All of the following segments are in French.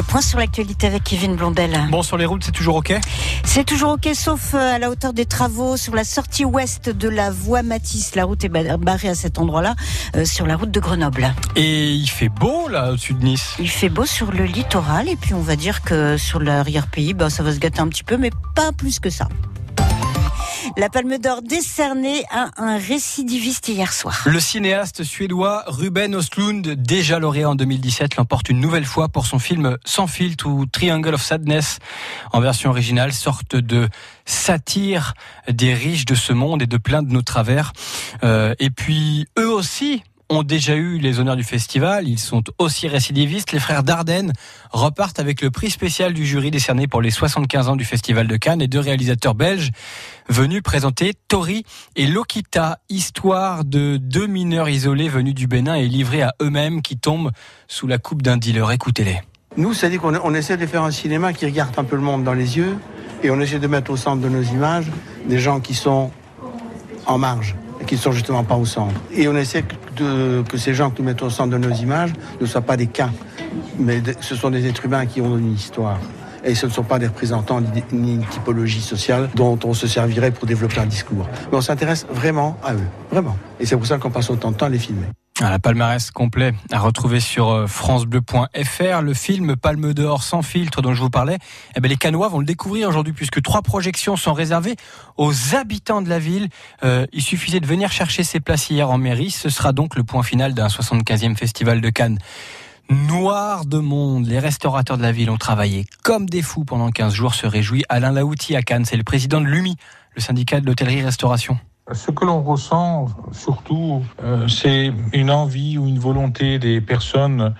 Le point sur l'actualité avec Kevin Blondel. Bon, sur les routes, c'est toujours OK? C'est toujours OK, sauf euh, à la hauteur des travaux sur la sortie ouest de la voie Matisse. La route est barrée à cet endroit-là, euh, sur la route de Grenoble. Et il fait beau, là, au-dessus de Nice? Il fait beau sur le littoral, et puis on va dire que sur l'arrière-pays, bah, ça va se gâter un petit peu, mais pas plus que ça. La Palme d'Or décernée à un récidiviste hier soir. Le cinéaste suédois Ruben Östlund, déjà lauréat en 2017, l'emporte une nouvelle fois pour son film Sans filtre ou Triangle of Sadness en version originale, sorte de satire des riches de ce monde et de plein de nos travers. Euh, et puis eux aussi ont déjà eu les honneurs du festival. Ils sont aussi récidivistes. Les frères Dardenne repartent avec le prix spécial du jury décerné pour les 75 ans du Festival de Cannes et deux réalisateurs belges venus présenter Tori et Lokita, histoire de deux mineurs isolés venus du Bénin et livrés à eux-mêmes qui tombent sous la coupe d'un dealer. Écoutez-les. Nous, c'est-à-dire qu'on on essaie de faire un cinéma qui regarde un peu le monde dans les yeux et on essaie de mettre au centre de nos images des gens qui sont en marge qui ne sont justement pas au centre. Et on essaie que ces gens que nous mettons au centre de nos images ne soient pas des cas, mais ce sont des êtres humains qui ont une histoire. Et ce ne sont pas des représentants ni une typologie sociale dont on se servirait pour développer un discours. Mais on s'intéresse vraiment à eux, vraiment. Et c'est pour ça qu'on passe autant de temps à les filmer. La palmarès complet à retrouver sur euh, francebleu.fr. Le film Palme d'Or sans filtre dont je vous parlais, eh ben les Canois vont le découvrir aujourd'hui puisque trois projections sont réservées aux habitants de la ville. Euh, il suffisait de venir chercher ses places hier en mairie. Ce sera donc le point final d'un 75e festival de Cannes. Noir de monde, les restaurateurs de la ville ont travaillé comme des fous pendant 15 jours, se réjouit Alain Laouti à Cannes. C'est le président de l'UMI, le syndicat de l'hôtellerie-restauration. Ce que l'on ressent surtout, euh, c'est une envie ou une volonté des personnes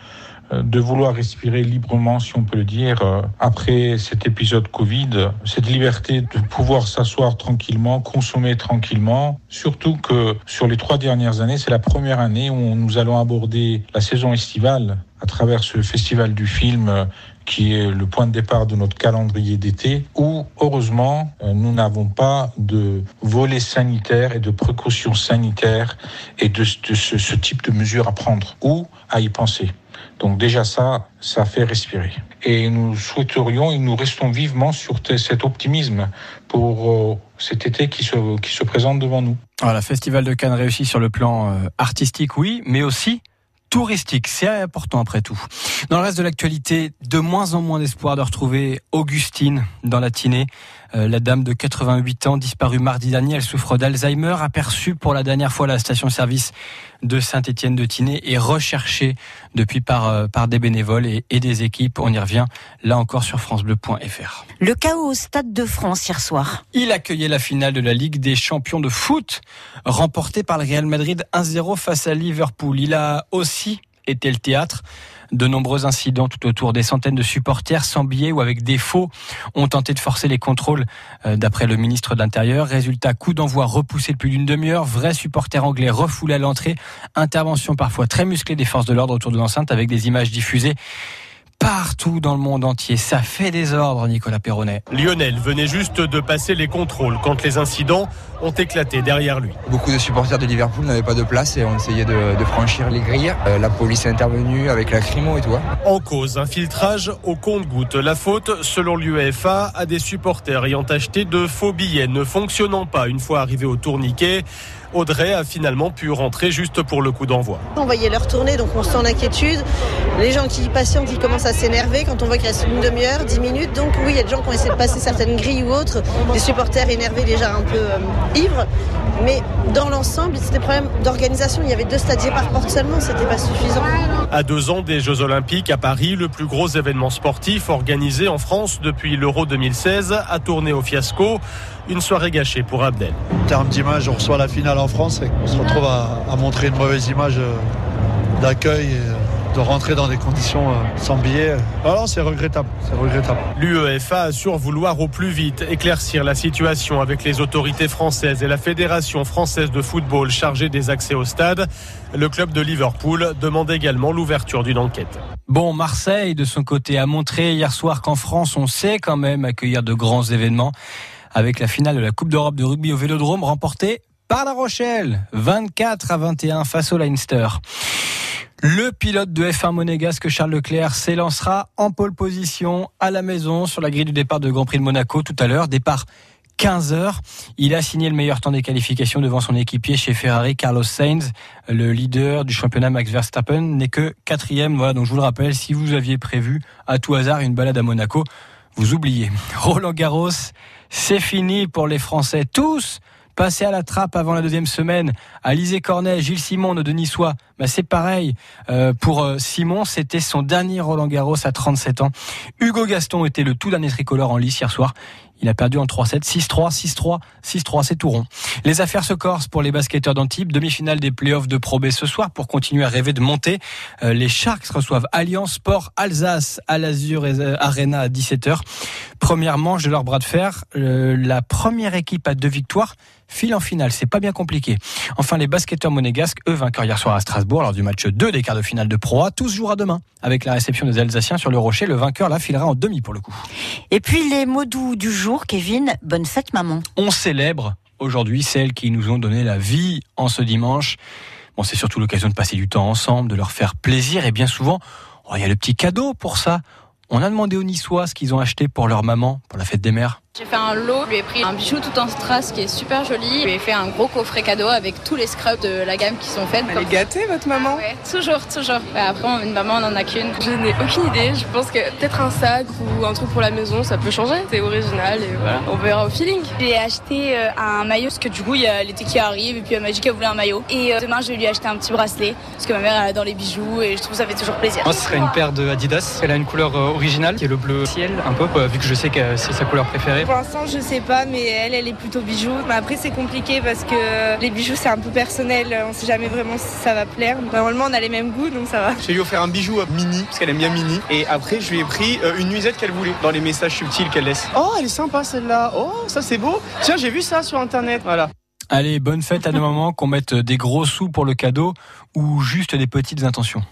de vouloir respirer librement, si on peut le dire, euh, après cet épisode Covid, cette liberté de pouvoir s'asseoir tranquillement, consommer tranquillement, surtout que sur les trois dernières années, c'est la première année où nous allons aborder la saison estivale à travers ce festival du film qui est le point de départ de notre calendrier d'été, où heureusement euh, nous n'avons pas de volets sanitaires et de précautions sanitaires et de, ce, type de mesures à prendre ou à y penser? Donc déjà ça, ça fait respirer. Et nous souhaiterions et nous restons vivement sur cet optimisme pour euh, cet été qui se, présente devant nous. Voilà, Festival de Cannes réussi sur le plan euh, artistique, oui, mais aussi touristique. C'est important après tout. Dans le reste de l'actualité, de moins en moins d'espoir de retrouver Augustine dans la Tinée. Euh, la dame de 88 ans disparue mardi dernier, elle souffre d'Alzheimer, aperçue pour la dernière fois à la station-service de Saint-Étienne de Tinée et recherchée depuis par, euh, par des bénévoles et, et, des équipes. On y revient là encore sur francebleu.fr. Le chaos au Stade de France hier soir. Il accueillait la finale de la Ligue des champions de foot, remportée par le Real Madrid 1-0 face à Liverpool. Il a aussi été le théâtre de nombreux incidents tout autour. Des centaines de supporters sans billets ou avec des ont tenté de forcer les contrôles euh, d'après le ministre de l'Intérieur. Résultat, coup d'envoi repoussé plus d'une demi-heure. Vrais supporters anglais refoulés à l'entrée. Intervention parfois très musclée des forces de l'ordre autour de l'enceinte avec des images diffusées partout dans le monde entier. Ça fait désordre, Nicolas Perronnet. Lionel venait juste de passer les contrôles quand les incidents ont éclaté derrière lui. Beaucoup de supporters de Liverpool n'avaient pas de place et ont essayé de, franchir les grilles. Euh, la police est intervenue avec la crimo et tout. En cause, un filtrage au compte-goutte. La faute, selon l'UEFA, à des supporters ayant acheté de faux billets ne fonctionnant pas une fois arrivés au tourniquet. Audrey a finalement pu rentrer juste pour le coup d'envoi. On voyait leur tourner, donc on sent l'inquiétude. Les gens qui patientent, qui commencent à s'énerver quand on voit qu'il reste une demi-heure, dix minutes. Donc oui, il y a des gens qui ont essayé de passer certaines grilles ou autres, des supporters énervés déjà un peu euh, ivres. Mais dans l'ensemble, c'était des problèmes d'organisation. Il y avait deux stadiers par porte seulement, c'était pas suffisant. À deux ans des Jeux Olympiques à Paris, le plus gros événement sportif organisé en France depuis l'Euro 2016 a tourné au fiasco. Une soirée gâchée pour Abdel. En termes d'image, on reçoit la finale en France et on se retrouve à, à montrer une mauvaise image euh, d'accueil de rentrer dans des conditions euh, sans billets. Alors c'est regrettable, c'est regrettable. L'UEFA assure vouloir au plus vite éclaircir la situation avec les autorités françaises et la Fédération française de football chargée des accès au stade. Le club de Liverpool demande également l'ouverture d'une enquête. Bon, Marseille, de son côté, a montré hier soir qu'en France, on sait quand même accueillir de grands événements avec la finale de la Coupe d'Europe de rugby au Vélodrome remportée par La Rochelle, 24 à 21 face au Leinster. Le pilote de F1 monégasque Charles Leclerc s'élancera en pole position à la maison sur la grille du départ de Grand Prix de Monaco tout à l'heure. Départ 15 heures. Il a signé le meilleur temps des qualifications devant son équipier chez Ferrari, Carlos Sainz. Le leader du championnat, Max Verstappen, n'est que quatrième. Voilà, donc je vous le rappelle, si vous aviez prévu à tout hasard une balade à Monaco, vous oubliez. Roland Garros, c'est fini pour les Français. Tous passés à la trappe avant la deuxième semaine. Alizé Cornet, Gilles Simon de Niçois, bah c'est pareil. Euh, pour euh, Simon, c'était son dernier Roland Garros à 37 ans. Hugo Gaston était le tout dernier tricolore en lice hier soir. Il a perdu en 3-7, 6-3, 6-3, 6-3, c'est tout rond. Les affaires se corsent pour les basketteurs d'Antibes. Demi-finale des playoffs de Pro B ce soir pour continuer à rêver de monter. Euh, les Sharks reçoivent Alliance Sport Alsace à l'Azur Arena à 17h. Première manche de leur bras de fer. Euh, la première équipe à deux victoires file en finale. C'est pas bien compliqué. Enfin, les basketteurs monégasques, eux, vainqueurs hier soir à Strasbourg lors du match 2 des quarts de finale de Pro A, tous jouera demain. Avec la réception des Alsaciens sur le Rocher, le vainqueur là filera en demi pour le coup. Et puis les mots du jour, Kevin. Bonne fête, maman. On célèbre aujourd'hui celles qui nous ont donné la vie en ce dimanche. Bon, c'est surtout l'occasion de passer du temps ensemble, de leur faire plaisir et bien souvent, oh, il y a le petit cadeau pour ça. On a demandé aux Niçois ce qu'ils ont acheté pour leur maman pour la fête des mères. J'ai fait un lot, je lui ai pris un bijou tout en strass qui est super joli. Je lui ai fait un gros coffret cadeau avec tous les scrubs de la gamme qui sont faits. Elle est gâtée votre maman? Ouais, toujours, toujours. après, une maman, on en a qu'une. Je n'ai aucune idée. Je pense que peut-être un sac ou un truc pour la maison, ça peut changer. C'est original et voilà, on verra au feeling. J'ai acheté euh, un maillot parce que du coup, il y a l'été qui arrive et puis euh, Magic a voulu un maillot. Et euh, demain, je vais lui acheter un petit bracelet parce que ma mère elle dans les bijoux et je trouve que ça fait toujours plaisir. Moi, ce serait une paire de Adidas. Elle a une couleur originale qui est le bleu ciel, un peu, vu que je sais que c'est sa couleur préférée. Pour l'instant, je sais pas, mais elle, elle est plutôt bijoux. Mais après, c'est compliqué parce que les bijoux, c'est un peu personnel. On sait jamais vraiment si ça va plaire. Normalement, on a les mêmes goûts, donc ça va. Je vais lui offrir un bijou mini, parce qu'elle aime bien mini. Et après, je lui ai pris euh, une nuisette qu'elle voulait, dans les messages subtils qu'elle laisse. Oh, elle est sympa celle-là. Oh, ça c'est beau. Tiens, j'ai vu ça sur Internet. Voilà. Allez, bonne fête à nos mamans, qu'on mette des gros sous pour le cadeau ou juste des petites intentions.